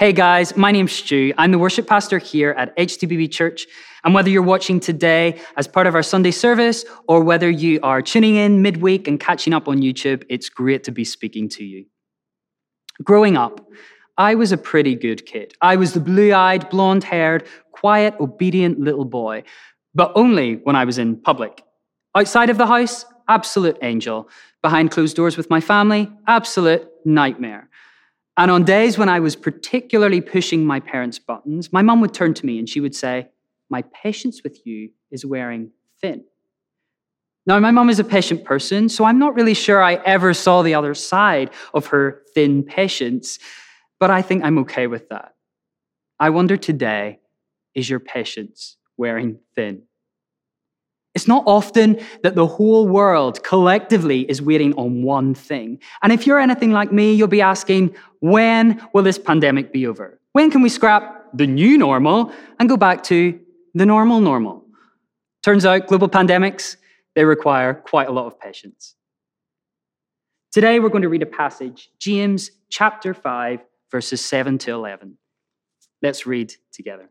Hey guys, my name's Stew. I'm the worship pastor here at HTBB Church. And whether you're watching today as part of our Sunday service or whether you are tuning in midweek and catching up on YouTube, it's great to be speaking to you. Growing up, I was a pretty good kid. I was the blue eyed, blonde haired, quiet, obedient little boy, but only when I was in public. Outside of the house, absolute angel. Behind closed doors with my family, absolute nightmare. And on days when I was particularly pushing my parents' buttons, my mum would turn to me and she would say, My patience with you is wearing thin. Now, my mum is a patient person, so I'm not really sure I ever saw the other side of her thin patience, but I think I'm okay with that. I wonder today is your patience wearing thin? It's not often that the whole world collectively is waiting on one thing. And if you're anything like me, you'll be asking, when will this pandemic be over? When can we scrap the new normal and go back to the normal normal? Turns out global pandemics, they require quite a lot of patience. Today we're going to read a passage, James chapter 5, verses 7 to 11. Let's read together.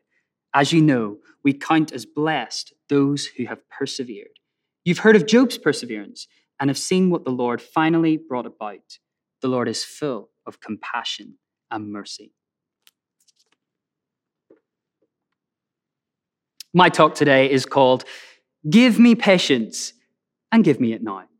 As you know, we count as blessed those who have persevered. You've heard of Job's perseverance and have seen what the Lord finally brought about. The Lord is full of compassion and mercy. My talk today is called Give Me Patience and Give Me It Now.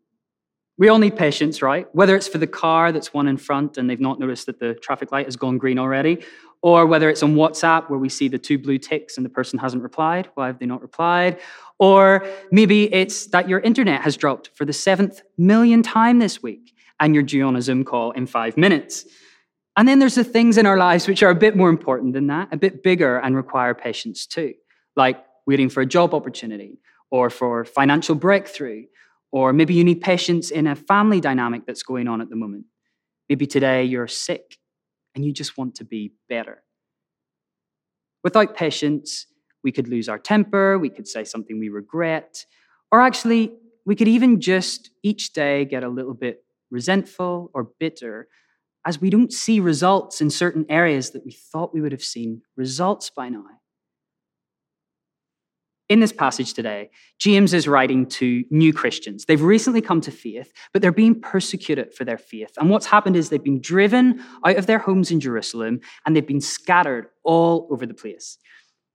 We all need patience, right? Whether it's for the car that's one in front and they've not noticed that the traffic light has gone green already, or whether it's on WhatsApp where we see the two blue ticks and the person hasn't replied. Why have they not replied? Or maybe it's that your internet has dropped for the seventh million time this week and you're due on a Zoom call in five minutes. And then there's the things in our lives which are a bit more important than that, a bit bigger and require patience too, like waiting for a job opportunity or for financial breakthrough, or maybe you need patience in a family dynamic that's going on at the moment. Maybe today you're sick and you just want to be better. Without patience, we could lose our temper, we could say something we regret, or actually, we could even just each day get a little bit resentful or bitter as we don't see results in certain areas that we thought we would have seen results by now. In this passage today, James is writing to new Christians. They've recently come to faith, but they're being persecuted for their faith. And what's happened is they've been driven out of their homes in Jerusalem and they've been scattered all over the place.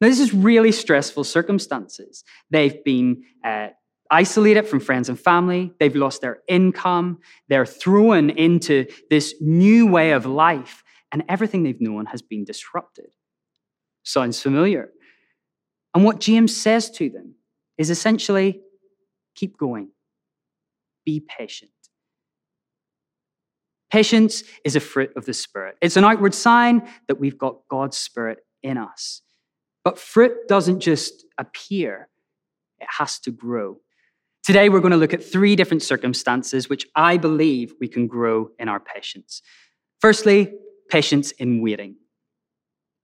Now, this is really stressful circumstances. They've been uh, isolated from friends and family, they've lost their income, they're thrown into this new way of life, and everything they've known has been disrupted. Sounds familiar? And what James says to them is essentially keep going, be patient. Patience is a fruit of the Spirit. It's an outward sign that we've got God's Spirit in us. But fruit doesn't just appear, it has to grow. Today, we're going to look at three different circumstances which I believe we can grow in our patience. Firstly, patience in waiting.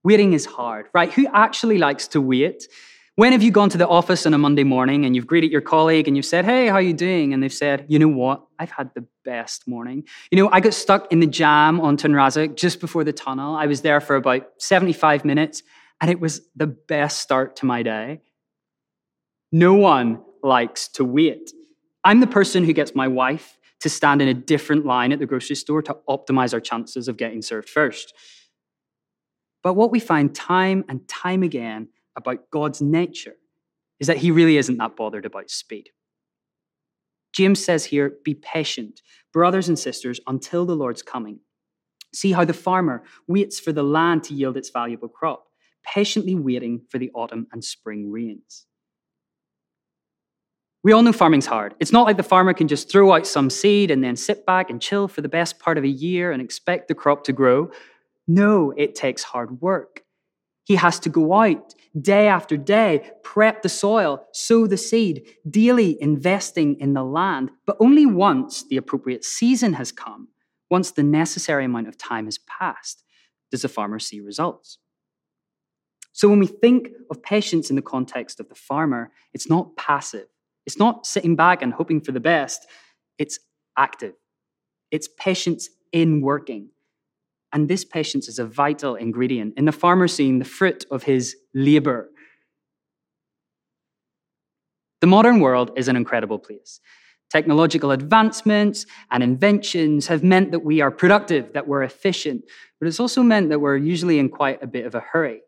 Waiting is hard, right? Who actually likes to wait? When have you gone to the office on a Monday morning and you've greeted your colleague and you've said, Hey, how are you doing? And they've said, You know what? I've had the best morning. You know, I got stuck in the jam on Tun Razak just before the tunnel. I was there for about 75 minutes and it was the best start to my day. No one likes to wait. I'm the person who gets my wife to stand in a different line at the grocery store to optimize our chances of getting served first. But what we find time and time again about God's nature is that he really isn't that bothered about speed. James says here, be patient, brothers and sisters, until the Lord's coming. See how the farmer waits for the land to yield its valuable crop, patiently waiting for the autumn and spring rains. We all know farming's hard. It's not like the farmer can just throw out some seed and then sit back and chill for the best part of a year and expect the crop to grow. No, it takes hard work. He has to go out day after day, prep the soil, sow the seed, daily investing in the land. But only once the appropriate season has come, once the necessary amount of time has passed, does the farmer see results. So when we think of patience in the context of the farmer, it's not passive. It's not sitting back and hoping for the best. It's active. It's patience in working. And this patience is a vital ingredient in the farmer seeing the fruit of his labor. The modern world is an incredible place. Technological advancements and inventions have meant that we are productive, that we're efficient, but it's also meant that we're usually in quite a bit of a hurry.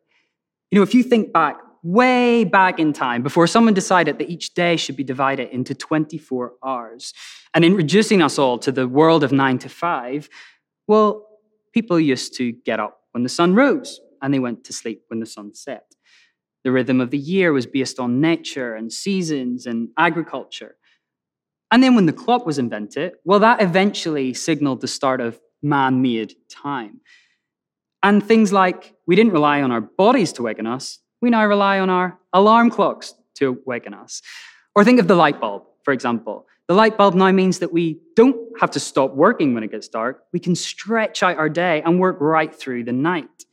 You know, if you think back, way back in time, before someone decided that each day should be divided into 24 hours, and introducing us all to the world of nine to five, well, people used to get up when the sun rose and they went to sleep when the sun set. The rhythm of the year was based on nature and seasons and agriculture. And then when the clock was invented, well, that eventually signaled the start of man made time. And things like we didn't rely on our bodies to waken us, we now rely on our alarm clocks to waken us. Or think of the light bulb, for example. The light bulb now means that we don't have to stop working when it gets dark. We can stretch out our day and work right through the night.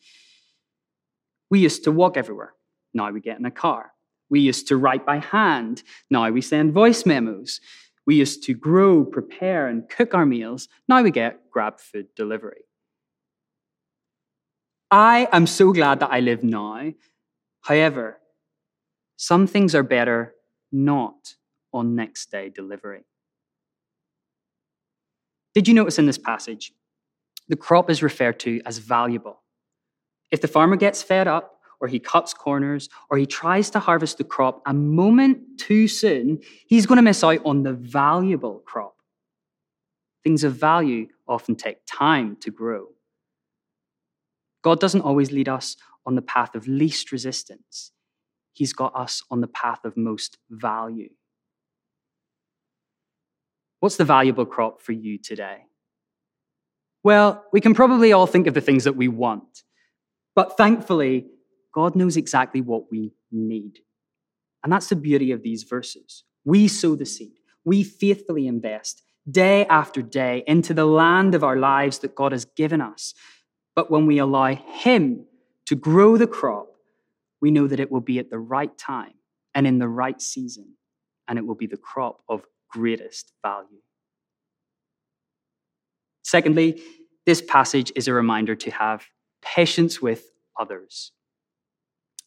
We used to walk everywhere. Now we get in a car. We used to write by hand. Now we send voice memos. We used to grow, prepare, and cook our meals. Now we get grab food delivery. I am so glad that I live now. However, some things are better not on next day delivery. Did you notice in this passage? The crop is referred to as valuable. If the farmer gets fed up, or he cuts corners, or he tries to harvest the crop a moment too soon, he's going to miss out on the valuable crop. Things of value often take time to grow. God doesn't always lead us on the path of least resistance, He's got us on the path of most value. What's the valuable crop for you today? Well, we can probably all think of the things that we want, but thankfully, God knows exactly what we need. And that's the beauty of these verses. We sow the seed, we faithfully invest day after day into the land of our lives that God has given us. But when we allow Him to grow the crop, we know that it will be at the right time and in the right season, and it will be the crop of greatest value. Secondly, this passage is a reminder to have patience with others.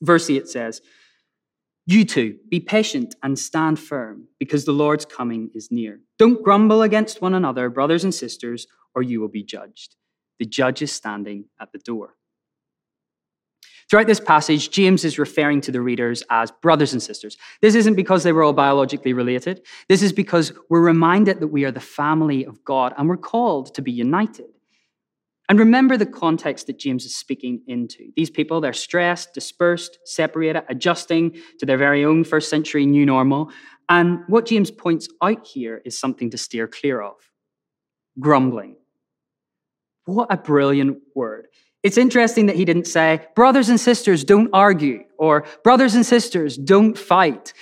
Verse 8 says, You too, be patient and stand firm, because the Lord's coming is near. Don't grumble against one another, brothers and sisters, or you will be judged. The judge is standing at the door. Throughout this passage, James is referring to the readers as brothers and sisters. This isn't because they were all biologically related. This is because we're reminded that we are the family of God and we're called to be united. And remember the context that James is speaking into. These people, they're stressed, dispersed, separated, adjusting to their very own first century new normal. And what James points out here is something to steer clear of grumbling. What a brilliant word. It's interesting that he didn't say, brothers and sisters, don't argue, or brothers and sisters, don't fight.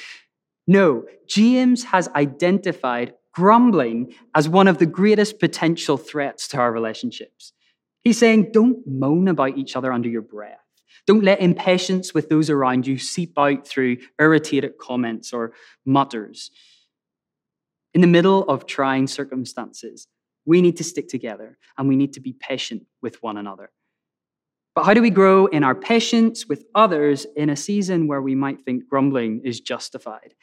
No, James has identified grumbling as one of the greatest potential threats to our relationships. He's saying, don't moan about each other under your breath. Don't let impatience with those around you seep out through irritated comments or mutters. In the middle of trying circumstances, we need to stick together and we need to be patient with one another. But how do we grow in our patience with others in a season where we might think grumbling is justified?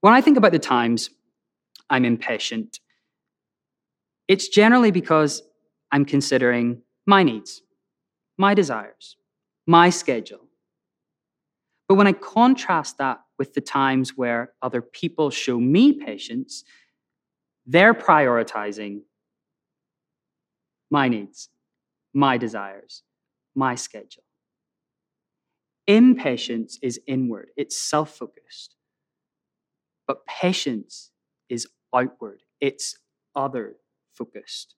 When I think about the times I'm impatient, it's generally because I'm considering my needs, my desires, my schedule. But when I contrast that with the times where other people show me patience, they're prioritizing my needs, my desires, my schedule. Impatience is inward, it's self focused. But patience is outward, it's other focused.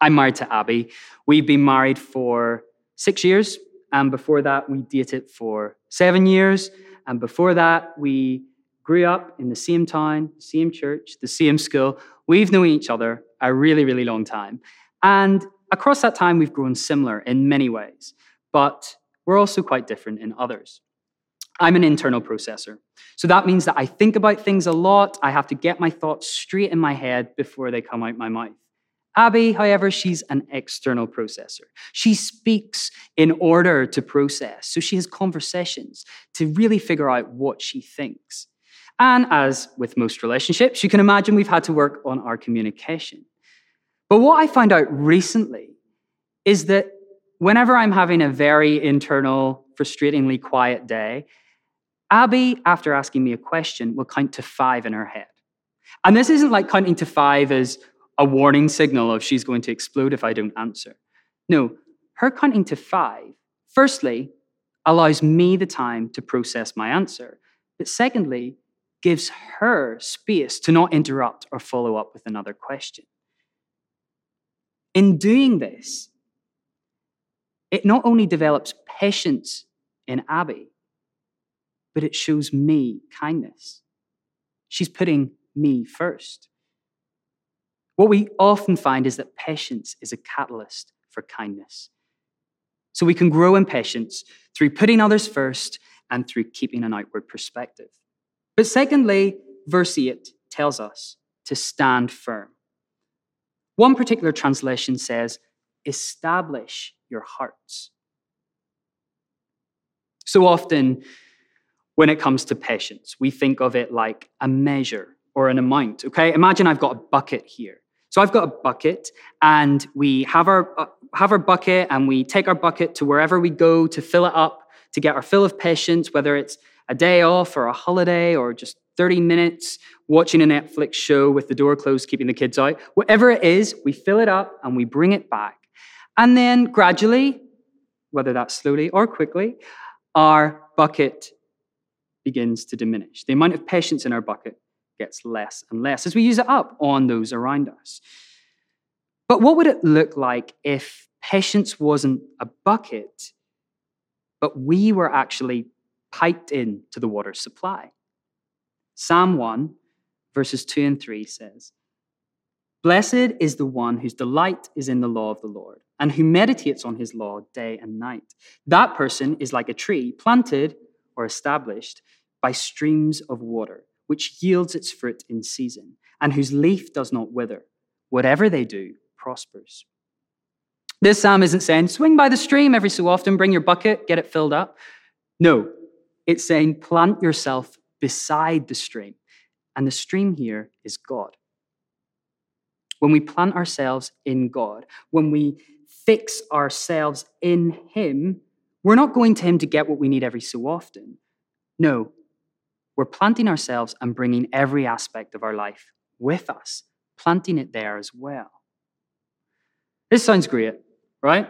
I'm married to Abby. We've been married for six years. And before that, we dated for seven years. And before that, we grew up in the same town, same church, the same school. We've known each other a really, really long time. And across that time, we've grown similar in many ways, but we're also quite different in others. I'm an internal processor. So that means that I think about things a lot. I have to get my thoughts straight in my head before they come out my mouth. Abby, however, she's an external processor. She speaks in order to process. So she has conversations to really figure out what she thinks. And as with most relationships, you can imagine we've had to work on our communication. But what I found out recently is that whenever I'm having a very internal, frustratingly quiet day, Abby, after asking me a question, will count to five in her head. And this isn't like counting to five as a warning signal of she's going to explode if I don't answer. No, her counting to five, firstly, allows me the time to process my answer. But secondly, gives her space to not interrupt or follow up with another question. In doing this, it not only develops patience in Abby, but it shows me kindness. She's putting me first. What we often find is that patience is a catalyst for kindness. So we can grow in patience through putting others first and through keeping an outward perspective. But secondly, verse 8 tells us to stand firm. One particular translation says, establish your hearts. So often, when it comes to patience, we think of it like a measure or an amount. Okay, imagine I've got a bucket here. So I've got a bucket, and we have our uh, have our bucket, and we take our bucket to wherever we go to fill it up to get our fill of patience, whether it's a day off or a holiday or just 30 minutes watching a Netflix show with the door closed, keeping the kids out. Whatever it is, we fill it up and we bring it back. And then gradually, whether that's slowly or quickly, our bucket begins to diminish. The amount of patience in our bucket gets less and less as we use it up on those around us. But what would it look like if patience wasn't a bucket, but we were actually piped in to the water supply. Psalm 1, verses 2 and 3 says, Blessed is the one whose delight is in the law of the Lord, and who meditates on his law day and night. That person is like a tree planted or established by streams of water, which yields its fruit in season, and whose leaf does not wither. Whatever they do prospers. This psalm isn't saying swing by the stream every so often, bring your bucket, get it filled up. No, it's saying plant yourself beside the stream. And the stream here is God. When we plant ourselves in God, when we fix ourselves in Him, we're not going to Him to get what we need every so often. No, we're planting ourselves and bringing every aspect of our life with us, planting it there as well. This sounds great, right?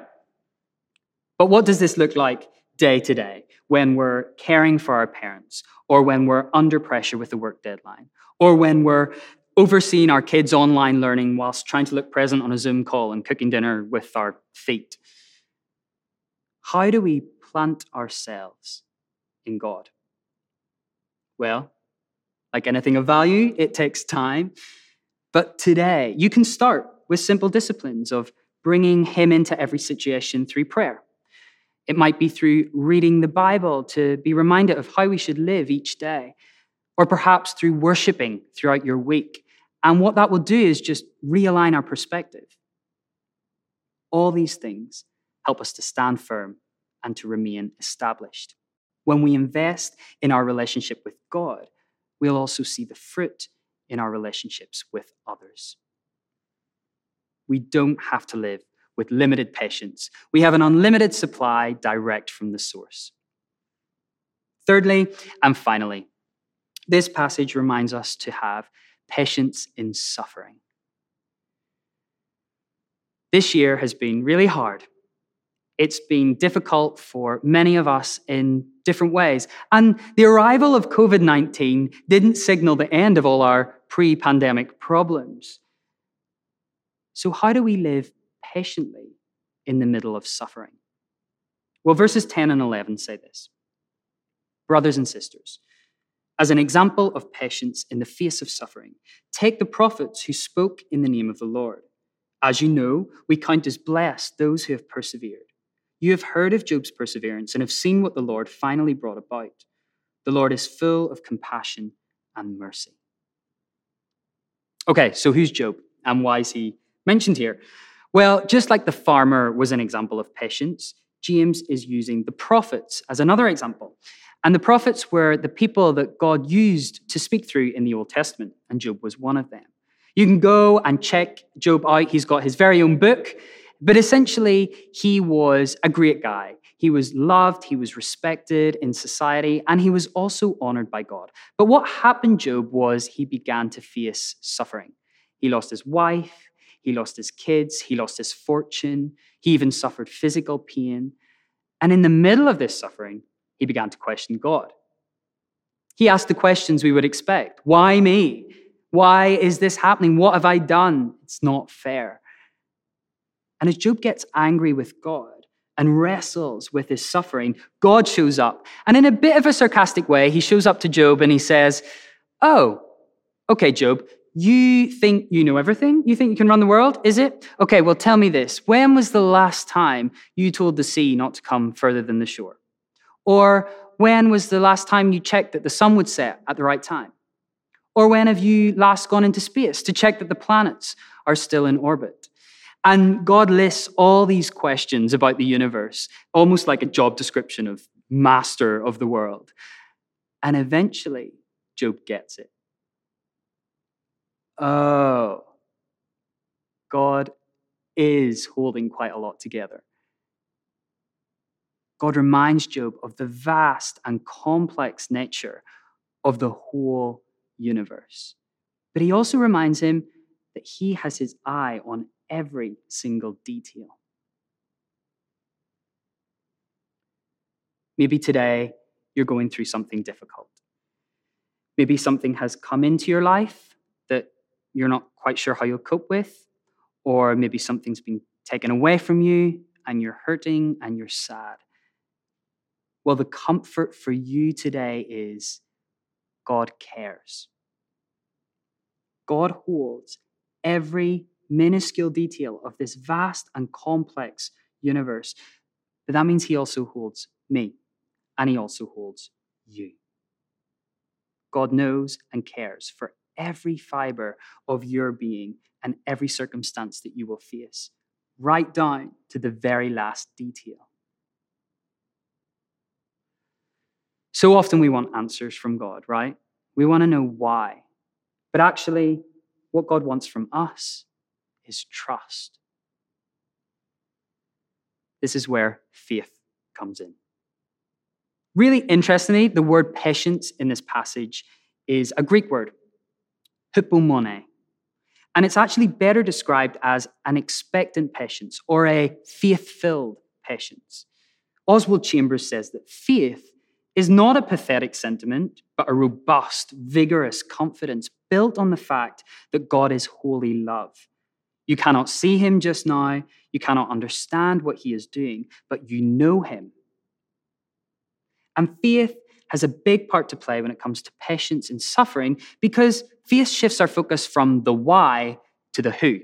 But what does this look like day to day when we're caring for our parents, or when we're under pressure with the work deadline, or when we're overseeing our kids' online learning whilst trying to look present on a Zoom call and cooking dinner with our feet. How do we plant ourselves in God? Well, like anything of value, it takes time. But today, you can start with simple disciplines of bringing Him into every situation through prayer it might be through reading the Bible to be reminded of how we should live each day, or perhaps through worshiping throughout your week. And what that will do is just realign our perspective. All these things help us to stand firm and to remain established. When we invest in our relationship with God, we'll also see the fruit in our relationships with others. We don't have to live with limited patience. We have an unlimited supply direct from the source. Thirdly, and finally, this passage reminds us to have patience in suffering. This year has been really hard. It's been difficult for many of us in different ways. And the arrival of COVID 19 didn't signal the end of all our pre pandemic problems. So, how do we live patiently in the middle of suffering? Well, verses 10 and 11 say this Brothers and sisters, as an example of patience in the face of suffering, take the prophets who spoke in the name of the Lord. As you know, we count as blessed those who have persevered. You have heard of Job's perseverance and have seen what the Lord finally brought about. The Lord is full of compassion and mercy. Okay, so who's Job and why is he mentioned here? Well, just like the farmer was an example of patience, James is using the prophets as another example. And the prophets were the people that God used to speak through in the Old Testament, and Job was one of them. You can go and check Job out. He's got his very own book. But essentially, he was a great guy. He was loved, he was respected in society, and he was also honored by God. But what happened, Job, was he began to face suffering. He lost his wife, he lost his kids, he lost his fortune, he even suffered physical pain. And in the middle of this suffering, he began to question God. He asked the questions we would expect Why me? Why is this happening? What have I done? It's not fair. And as Job gets angry with God and wrestles with his suffering, God shows up. And in a bit of a sarcastic way, he shows up to Job and he says, Oh, okay, Job, you think you know everything? You think you can run the world? Is it? Okay, well, tell me this. When was the last time you told the sea not to come further than the shore? Or when was the last time you checked that the sun would set at the right time? Or when have you last gone into space to check that the planets are still in orbit? And God lists all these questions about the universe, almost like a job description of master of the world. And eventually, Job gets it. Oh, God is holding quite a lot together. God reminds Job of the vast and complex nature of the whole universe. But he also reminds him that he has his eye on every single detail. Maybe today you're going through something difficult. Maybe something has come into your life you're not quite sure how you'll cope with, or maybe something's been taken away from you and you're hurting and you're sad. Well, the comfort for you today is God cares. God holds every minuscule detail of this vast and complex universe. But that means he also holds me, and he also holds you. God knows and cares for every fiber of your being and every circumstance that you will face, right down to the very last detail. So often we want answers from God, right? We want to know why. But actually, what God wants from us is trust. This is where faith comes in. Really interestingly, the word patience in this passage is a Greek word, hypomone. And it's actually better described as an expectant patience or a faith filled patience. Oswald Chambers says that faith is not a pathetic sentiment, but a robust, vigorous confidence built on the fact that God is holy love you cannot see him just now. You cannot understand what he is doing, but you know him. And faith has a big part to play when it comes to patience and suffering because faith shifts our focus from the why to the who.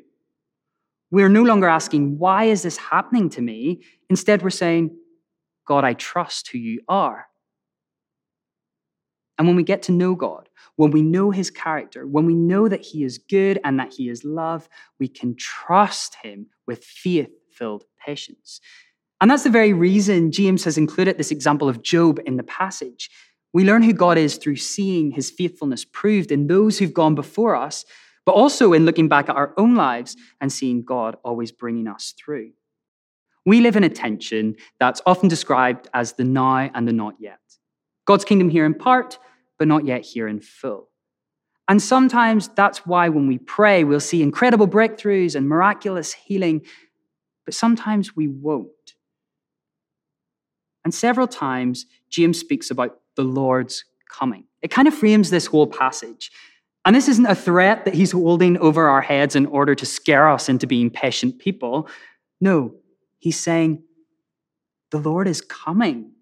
We're no longer asking, why is this happening to me? Instead, we're saying, God, I trust who you are. And when we get to know God, when we know his character, when we know that he is good and that he is love, we can trust him with faith filled patience. And that's the very reason James has included this example of Job in the passage. We learn who God is through seeing his faithfulness proved in those who've gone before us, but also in looking back at our own lives and seeing God always bringing us through. We live in a tension that's often described as the now and the not yet. God's kingdom here in part, but not yet here in full. And sometimes that's why when we pray, we'll see incredible breakthroughs and miraculous healing, but sometimes we won't. And several times, James speaks about the Lord's coming. It kind of frames this whole passage. And this isn't a threat that he's holding over our heads in order to scare us into being patient people. No, he's saying, the Lord is coming.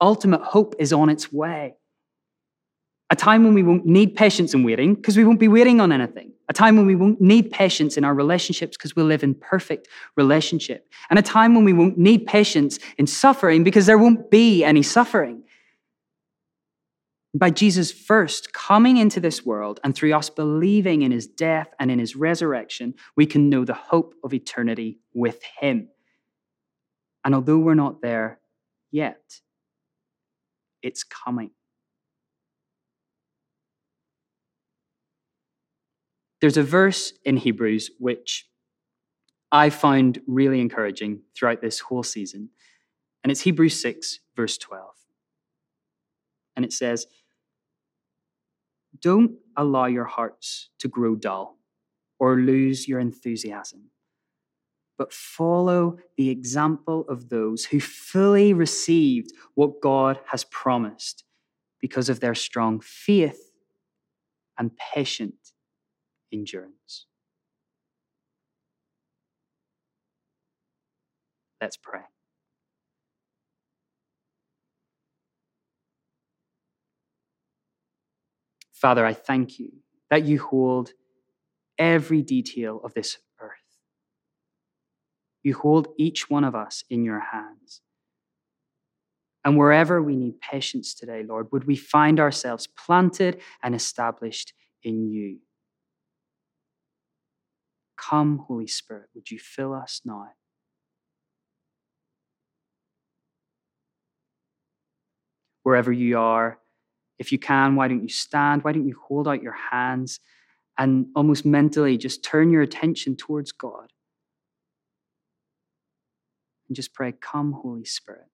Ultimate hope is on its way. A time when we won't need patience and waiting because we won't be waiting on anything. A time when we won't need patience in our relationships because we'll live in perfect relationship. And a time when we won't need patience in suffering because there won't be any suffering. By Jesus first coming into this world and through us believing in his death and in his resurrection, we can know the hope of eternity with him. And although we're not there yet, it's coming. There's a verse in Hebrews which I found really encouraging throughout this whole season, and it's Hebrews 6, verse 12. And it says, Don't allow your hearts to grow dull or lose your enthusiasm but follow the example of those who fully received what God has promised because of their strong faith and patient endurance. Let's pray. Father, I thank you that you hold every detail of this earth. You hold each one of us in your hands. And wherever we need patience today, Lord, would we find ourselves planted and established in you? Come, Holy Spirit, would you fill us now? Wherever you are, if you can, why don't you stand? Why don't you hold out your hands and almost mentally just turn your attention towards God? and just pray, Come, Holy Spirit.